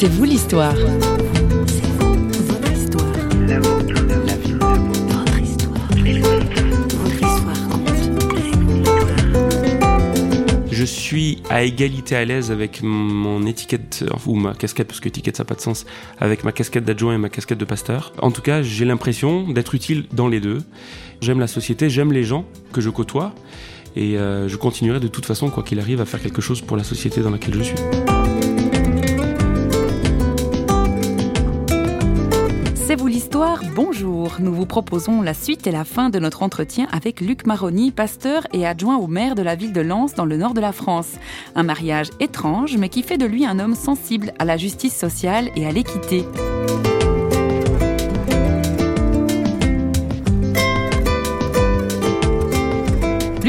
C'est vous l'histoire. Je suis à égalité à l'aise avec mon étiquette, ou ma casquette, parce que étiquette ça n'a pas de sens, avec ma casquette d'adjoint et ma casquette de pasteur. En tout cas, j'ai l'impression d'être utile dans les deux. J'aime la société, j'aime les gens que je côtoie, et euh, je continuerai de toute façon, quoi qu'il arrive, à faire quelque chose pour la société dans laquelle je suis. Bonjour. Nous vous proposons la suite et la fin de notre entretien avec Luc Maroni, pasteur et adjoint au maire de la ville de Lens dans le nord de la France. Un mariage étrange mais qui fait de lui un homme sensible à la justice sociale et à l'équité.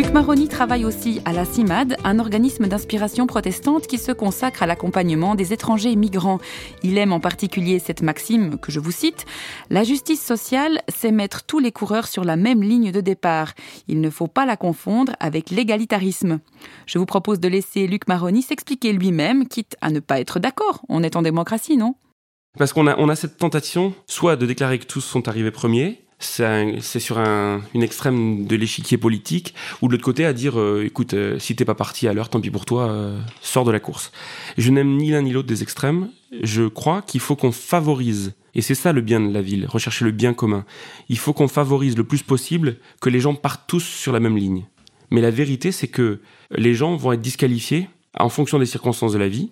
Luc Maroni travaille aussi à la CIMAD, un organisme d'inspiration protestante qui se consacre à l'accompagnement des étrangers migrants. Il aime en particulier cette maxime que je vous cite La justice sociale, c'est mettre tous les coureurs sur la même ligne de départ. Il ne faut pas la confondre avec l'égalitarisme. Je vous propose de laisser Luc Maroni s'expliquer lui-même, quitte à ne pas être d'accord. On est en démocratie, non? Parce qu'on a, on a cette tentation, soit de déclarer que tous sont arrivés premiers, c'est sur un, une extrême de l'échiquier politique, ou de l'autre côté à dire, euh, écoute, euh, si t'es pas parti à l'heure, tant pis pour toi, euh, sors de la course. Je n'aime ni l'un ni l'autre des extrêmes. Je crois qu'il faut qu'on favorise, et c'est ça le bien de la ville, rechercher le bien commun. Il faut qu'on favorise le plus possible que les gens partent tous sur la même ligne. Mais la vérité, c'est que les gens vont être disqualifiés en fonction des circonstances de la vie.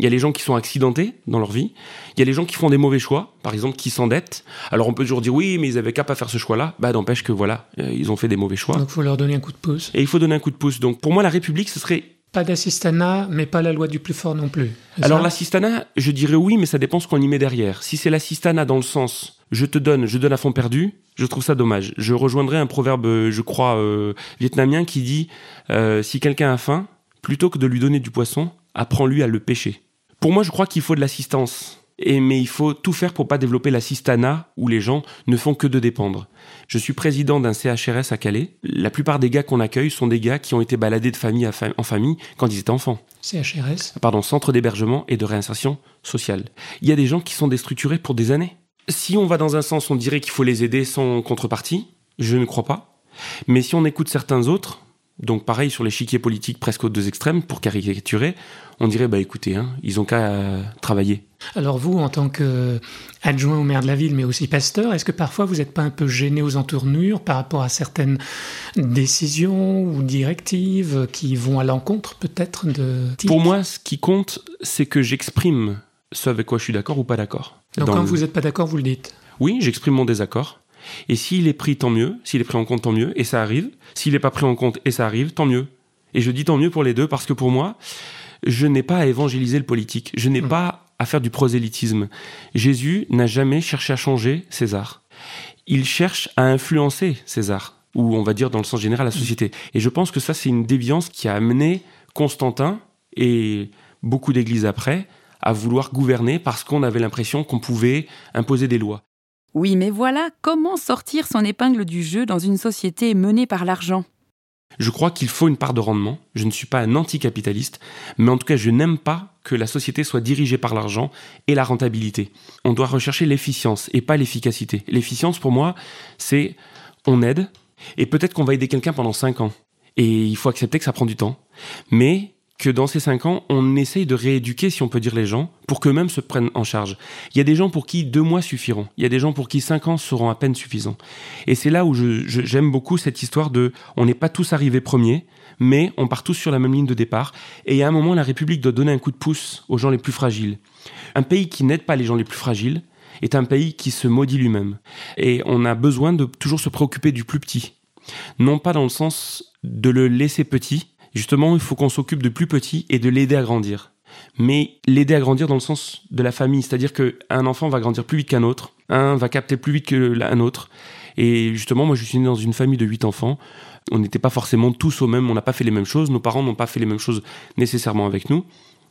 Il y a les gens qui sont accidentés dans leur vie. Il y a les gens qui font des mauvais choix, par exemple, qui s'endettent. Alors on peut toujours dire oui, mais ils avaient qu'à pas faire ce choix-là. Bah n'empêche que voilà, euh, ils ont fait des mauvais choix. Donc il faut leur donner un coup de pouce. Et il faut donner un coup de pouce. Donc pour moi, la République, ce serait pas d'assistanat, mais pas la loi du plus fort non plus. Alors l'assistanat, je dirais oui, mais ça dépend ce qu'on y met derrière. Si c'est l'assistanat dans le sens je te donne, je donne à fond perdu, je trouve ça dommage. Je rejoindrai un proverbe, je crois, euh, vietnamien qui dit euh, si quelqu'un a faim, plutôt que de lui donner du poisson, apprends-lui à le pêcher. Pour moi, je crois qu'il faut de l'assistance. Et, mais il faut tout faire pour pas développer l'assistanat où les gens ne font que de dépendre. Je suis président d'un CHRS à Calais. La plupart des gars qu'on accueille sont des gars qui ont été baladés de famille en famille quand ils étaient enfants. CHRS Pardon, Centre d'hébergement et de réinsertion sociale. Il y a des gens qui sont déstructurés pour des années. Si on va dans un sens, on dirait qu'il faut les aider sans contrepartie. Je ne crois pas. Mais si on écoute certains autres, donc pareil sur l'échiquier politique presque aux deux extrêmes, pour caricaturer, on dirait bah écoutez, hein, ils ont qu'à euh, travailler. Alors vous, en tant qu'adjoint au maire de la ville, mais aussi pasteur, est-ce que parfois vous n'êtes pas un peu gêné aux entournures par rapport à certaines décisions ou directives qui vont à l'encontre peut-être de... Pour moi, ce qui compte, c'est que j'exprime ce avec quoi je suis d'accord ou pas d'accord. Donc Dans quand le- vous n'êtes pas d'accord, vous le dites? Oui, j'exprime mon désaccord. Et s'il est pris, tant mieux. S'il est pris en compte, tant mieux. Et ça arrive. S'il n'est pas pris en compte et ça arrive, tant mieux. Et je dis tant mieux pour les deux parce que pour moi, je n'ai pas à évangéliser le politique. Je n'ai Mm. pas à faire du prosélytisme. Jésus n'a jamais cherché à changer César. Il cherche à influencer César, ou on va dire dans le sens général la société. Et je pense que ça, c'est une déviance qui a amené Constantin et beaucoup d'églises après à vouloir gouverner parce qu'on avait l'impression qu'on pouvait imposer des lois. Oui, mais voilà, comment sortir son épingle du jeu dans une société menée par l'argent Je crois qu'il faut une part de rendement. Je ne suis pas un anticapitaliste, mais en tout cas, je n'aime pas que la société soit dirigée par l'argent et la rentabilité. On doit rechercher l'efficience et pas l'efficacité. L'efficience, pour moi, c'est on aide, et peut-être qu'on va aider quelqu'un pendant 5 ans. Et il faut accepter que ça prend du temps. Mais que dans ces 5 ans, on essaye de rééduquer, si on peut dire, les gens, pour qu'eux-mêmes se prennent en charge. Il y a des gens pour qui deux mois suffiront. Il y a des gens pour qui 5 ans seront à peine suffisants. Et c'est là où j'aime beaucoup cette histoire de on n'est pas tous arrivés premiers, mais on part tous sur la même ligne de départ. Et à un moment, la République doit donner un coup de pouce aux gens les plus fragiles. Un pays qui n'aide pas les gens les plus fragiles est un pays qui se maudit lui-même. Et on a besoin de toujours se préoccuper du plus petit. Non pas dans le sens de le laisser petit. Justement, il faut qu'on s'occupe de plus petit et de l'aider à grandir. Mais l'aider à grandir dans le sens de la famille, c'est-à-dire qu'un enfant va grandir plus vite qu'un autre, un va capter plus vite qu'un autre. Et justement, moi, je suis né dans une famille de huit enfants. On n'était pas forcément tous au même, on n'a pas fait les mêmes choses, nos parents n'ont pas fait les mêmes choses nécessairement avec nous.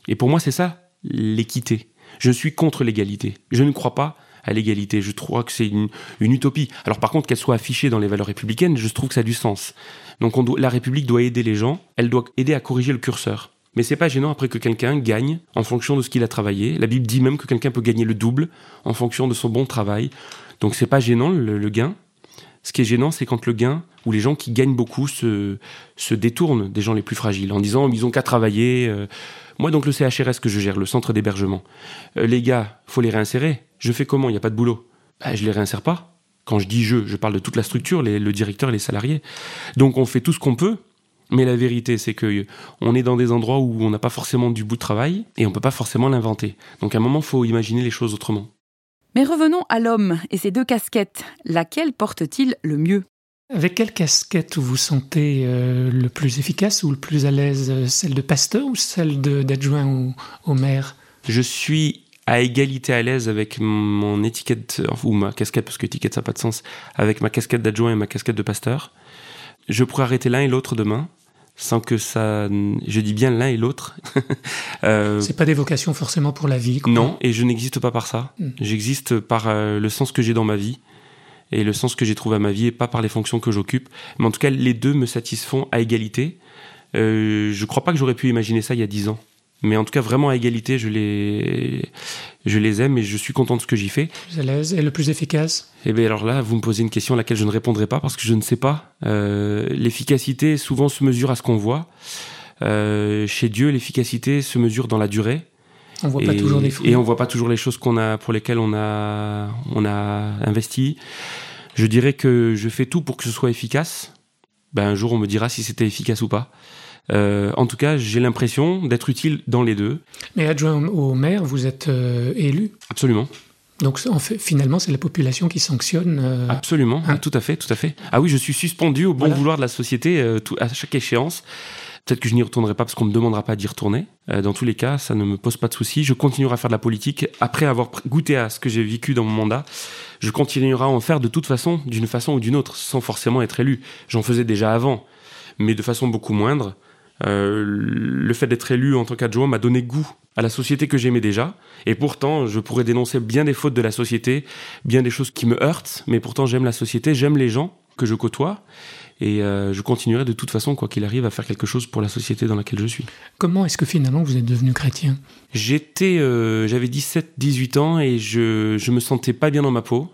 Et pour moi, c'est ça, l'équité. Je suis contre l'égalité. Je ne crois pas à l'égalité. Je crois que c'est une, utopie. Alors par contre, qu'elle soit affichée dans les valeurs républicaines, je trouve que ça a du sens. Donc la République doit aider les gens, elle doit aider à corriger le curseur. Mais c'est pas gênant après que quelqu'un gagne en fonction de ce qu'il a travaillé. La Bible dit même que quelqu'un peut gagner le double en fonction de son bon travail. Donc c'est pas gênant le, gain. Ce qui est gênant, c'est quand le gain ou les gens qui gagnent beaucoup se, détournent des gens les plus fragiles en disant ils ont qu'à travailler. Euh. Moi donc le CHRS que je gère, le centre d'hébergement, euh, les gars, faut les réinsérer. Je fais comment? Il n'y a pas de boulot. Ben, je les réinsère pas. Quand je dis je, je parle de toute la structure, le directeur et les salariés. Donc on fait tout ce qu'on peut mais la vérité, c'est que on est dans des endroits où on n'a pas forcément du bout de travail et on peut pas forcément l'inventer. Donc à un moment, faut imaginer les choses autrement. Mais revenons à l'homme et ses deux casquettes. Laquelle porte-t-il le mieux? Avec quelle casquette vous vous sentez euh, le plus efficace ou le plus à l'aise Celle de pasteur ou celle d'adjoint au, au maire? Je suis à égalité à l'aise avec mon étiquette, ou ma casquette, parce que étiquette ça n'a pas de sens, avec ma casquette d'adjoint et ma casquette de pasteur. Je pourrais arrêter l'un et l'autre demain sans que ça. Je dis bien l'un et l'autre. euh, c'est pas des vocations forcément pour la vie. Non, et je n'existe pas par ça. Hmm. J'existe par euh, le sens que j'ai dans ma vie et le sens que j'ai trouvé à ma vie et pas par les fonctions que j'occupe. Mais en tout cas, les deux me satisfont à égalité. Euh, je crois pas que j'aurais pu imaginer ça il y a dix ans. Mais en tout cas, vraiment à égalité, je les, je les aime et je suis content de ce que j'y fais. Plus à l'aise et le plus efficace Eh bien, alors là, vous me posez une question à laquelle je ne répondrai pas parce que je ne sais pas. Euh, l'efficacité souvent se mesure à ce qu'on voit. Euh, chez Dieu, l'efficacité se mesure dans la durée. On voit pas toujours. Et on voit pas toujours les choses qu'on a, pour lesquelles on a, on a investi. Je dirais que je fais tout pour que ce soit efficace. Ben, un jour, on me dira si c'était efficace ou pas. Euh, en tout cas, j'ai l'impression d'être utile dans les deux. Mais adjoint au maire, vous êtes euh, élu Absolument. Donc en fait, finalement, c'est la population qui sanctionne. Euh, Absolument, hein tout à fait, tout à fait. Ah oui, je suis suspendu au bon vouloir de la société à chaque échéance. Peut-être que je n'y retournerai pas parce qu'on ne me demandera pas d'y retourner. dans tous les cas, ça ne me pose pas de soucis. Je continuerai à faire de la politique après avoir goûté à ce que j'ai vécu dans mon mandat. Je continuerai à en faire de toute façon, d'une façon ou d'une autre, sans forcément être élu. J'en faisais déjà avant, mais de façon beaucoup moindre. Euh, le fait d'être élu en tant qu'adjoint m'a donné goût à la société que j'aimais déjà. Et pourtant, je pourrais dénoncer bien des fautes de la société, bien des choses qui me heurtent, mais pourtant j'aime la société, j'aime les gens que je côtoie. Et euh, je continuerai de toute façon, quoi qu'il arrive, à faire quelque chose pour la société dans laquelle je suis. Comment est-ce que finalement vous êtes devenu chrétien? J'étais, euh, j'avais 17-18 ans et je, je me sentais pas bien dans ma peau.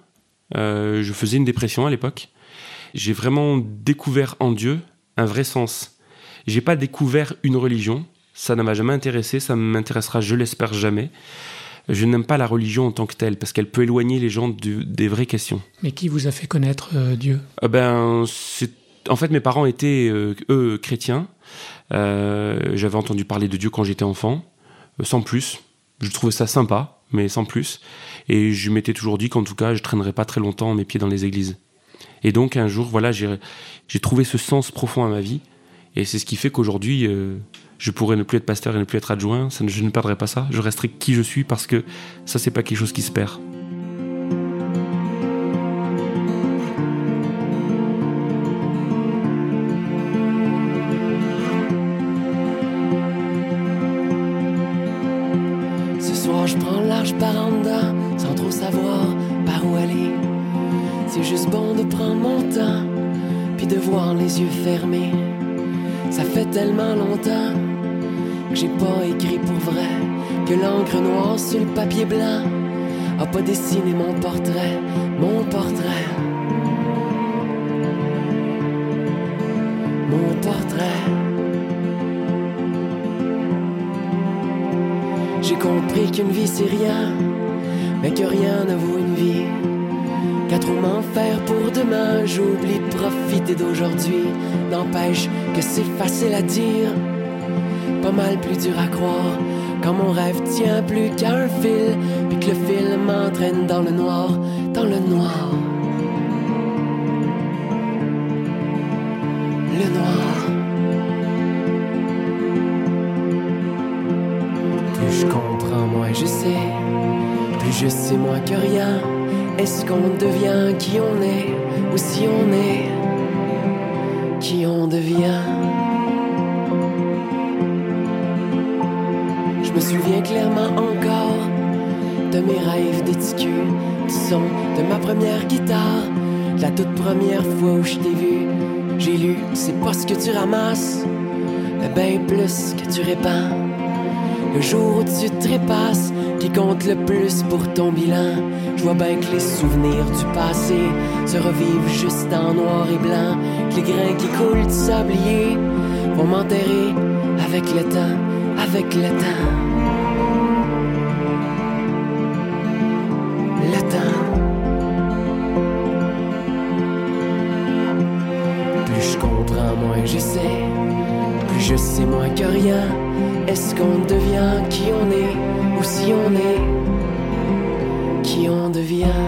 je faisais une dépression à l'époque. J'ai vraiment découvert en Dieu un vrai sens j'ai pas découvert une religion. Ça ne m'a jamais intéressé. Ça ne m'intéressera, je l'espère, jamais. Je n'aime pas la religion en tant que telle parce qu'elle peut éloigner les gens des vraies questions. Mais qui vous a fait connaître euh, Dieu? Euh, Ben, en fait, mes parents étaient euh, eux chrétiens. J'avais entendu parler de Dieu quand j'étais enfant, sans plus. Je trouvais ça sympa, mais sans plus. Et je m'étais toujours dit qu'en tout cas, je traînerais pas très longtemps mes pieds dans les églises. Et donc un jour, voilà, j'ai trouvé ce sens profond à ma vie. Et c'est ce qui fait qu'aujourd'hui, euh, je pourrais ne plus être pasteur et ne plus être adjoint. Je ne perdrai pas ça. Je resterai qui je suis parce que ça, c'est pas quelque chose qui se perd. Ce soir, je prends large par sans trop savoir par où aller. C'est juste bon de prendre mon temps, puis de voir les yeux fermés. Ça fait tellement longtemps que j'ai pas écrit pour vrai, que l'encre noire sur le papier blanc a pas dessiné mon portrait, mon portrait. Mon portrait. J'ai compris qu'une vie c'est rien, mais que rien ne vaut Qu'à trop m'en faire pour demain, j'oublie profiter d'aujourd'hui. N'empêche que c'est facile à dire, pas mal plus dur à croire. Quand mon rêve tient plus qu'à un fil, puis que le fil m'entraîne dans le noir, dans le noir. Le noir. Est-ce qu'on devient qui on est ou si on est qui on devient? Je me souviens clairement encore de mes rêves d'éticu, du son de ma première guitare, la toute première fois où je t'ai vu. J'ai lu, c'est pas ce que tu ramasses. le bien plus que tu répands. Le jour où tu trépasses, qui compte le plus pour ton bilan. Je vois bien que les souvenirs du passé se revivent juste en noir et blanc. Que les grains qui coulent du sablier vont m'enterrer avec le temps, avec le temps. Le temps. Plus je comprends, moins je sais. Plus je sais moins que rien. Est-ce qu'on devient qui on est ou si on est qui on devient?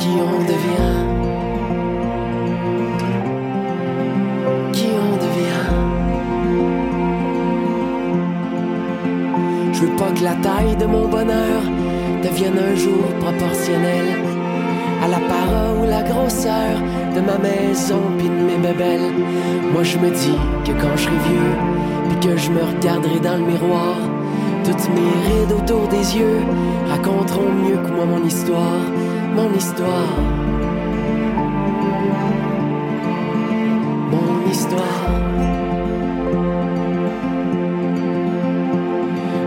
Qui on devient? Qui on devient? Je veux pas que la taille de mon bonheur devienne un jour proportionnelle à la parole ou la grosseur de ma maison pis de mes bébelles. Moi je me dis que quand je serai vieux, puis que je me regarderai dans le miroir, toutes mes rides autour des yeux raconteront mieux que moi mon histoire, mon histoire. Mon histoire.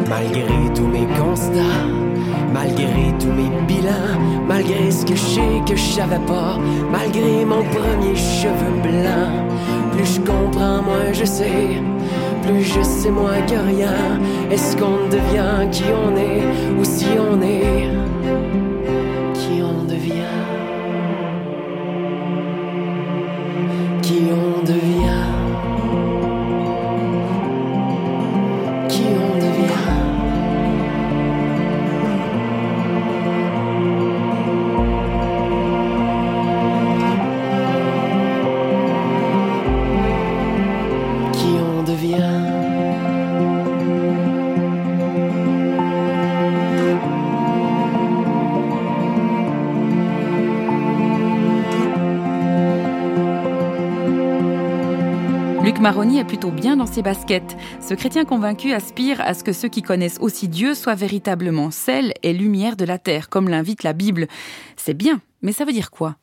Malgré tous mes constats, malgré tous mes bilans, malgré ce que je sais que je savais pas, malgré mon premier cheveu blanc, plus je comprends, moins je sais, plus je sais moins que rien. Est-ce qu'on devient qui on est ou si on est? Luc Maroni est plutôt bien dans ses baskets. Ce chrétien convaincu aspire à ce que ceux qui connaissent aussi Dieu soient véritablement sel et lumière de la terre, comme l'invite la Bible. C'est bien, mais ça veut dire quoi?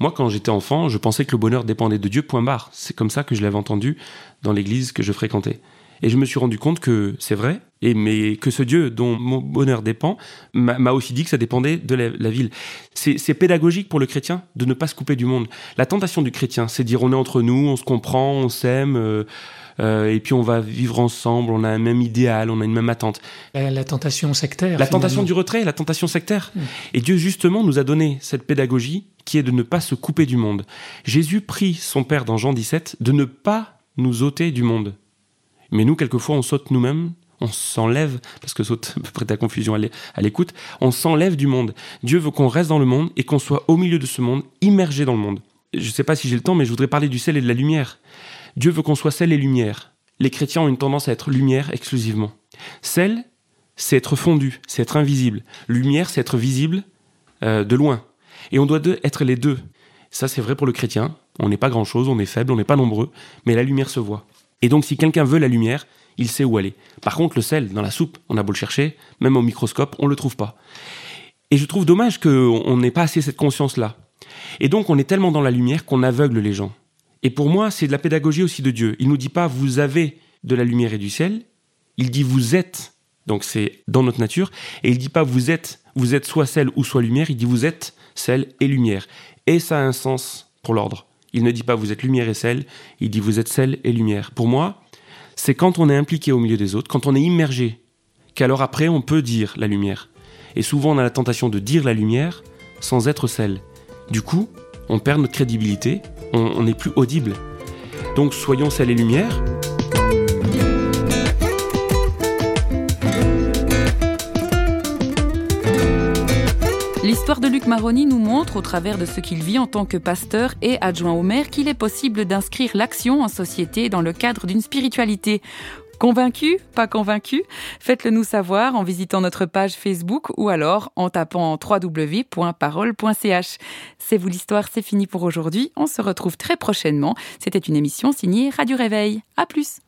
Moi, quand j'étais enfant, je pensais que le bonheur dépendait de Dieu, point barre. C'est comme ça que je l'avais entendu dans l'église que je fréquentais. Et je me suis rendu compte que c'est vrai, et mais que ce Dieu dont mon bonheur dépend m'a aussi dit que ça dépendait de la, la ville. C'est pédagogique pour le chrétien de ne pas se couper du monde. La tentation du chrétien, c'est dire on est entre nous, on se comprend, on s'aime, euh, euh, et puis on va vivre ensemble, on a un même idéal, on a une même attente. La, la tentation sectaire. La tentation du retrait, la tentation sectaire. Mm. Et Dieu justement nous a donné cette pédagogie qui est de ne pas se couper du monde. Jésus prie son Père dans Jean 17 de ne pas nous ôter du monde. Mais nous, quelquefois, on saute nous-mêmes, on s'enlève, parce que saute à peu près ta confusion à l'é- à l'écoute, on s'enlève du monde. Dieu veut qu'on reste dans le monde et qu'on soit au milieu de ce monde, immergé dans le monde. Je ne sais pas si j'ai le temps, mais je voudrais parler du sel et de la lumière. Dieu veut qu'on soit sel et lumière. Les chrétiens ont une tendance à être lumière exclusivement. Sel, c'est être fondu, c'est être invisible. Lumière, c'est être visible euh, de loin. Et on doit être les deux. Ça, c'est vrai pour le chrétien. On n'est pas grand-chose, on est faible, on n'est pas nombreux, mais la lumière se voit. Et donc, si quelqu'un veut la lumière, il sait où aller. Par contre, le sel, dans la soupe, on a beau le chercher, même au microscope, on le trouve pas. Et je trouve dommage qu'on n'ait pas assez cette conscience-là. Et donc, on est tellement dans la lumière qu'on aveugle les gens. Et pour moi, c'est de la pédagogie aussi de Dieu. Il nous dit pas vous avez de la lumière et du ciel. Il dit vous êtes. Donc c'est dans notre nature. Et il dit pas vous êtes, vous êtes soit sel ou soit lumière. Il dit vous êtes sel et lumière. Et ça a un sens pour l'ordre. Il ne dit pas vous êtes lumière et sel. Il dit vous êtes sel et lumière. Pour moi, c'est quand on est impliqué au milieu des autres, quand on est immergé, qu'alors après on peut dire la lumière. Et souvent on a la tentation de dire la lumière sans être sel. Du coup, on perd notre crédibilité, on n'est plus audible. Donc soyons sel et lumière. L'histoire de Luc Maroni nous montre, au travers de ce qu'il vit en tant que pasteur et adjoint au maire, qu'il est possible d'inscrire l'action en société dans le cadre d'une spiritualité. Convaincu? Pas convaincu? Faites-le nous savoir en visitant notre page Facebook ou alors en tapant www.parole.ch. C'est vous l'histoire, c'est fini pour aujourd'hui. On se retrouve très prochainement. C'était une émission signée Radio Réveil. À plus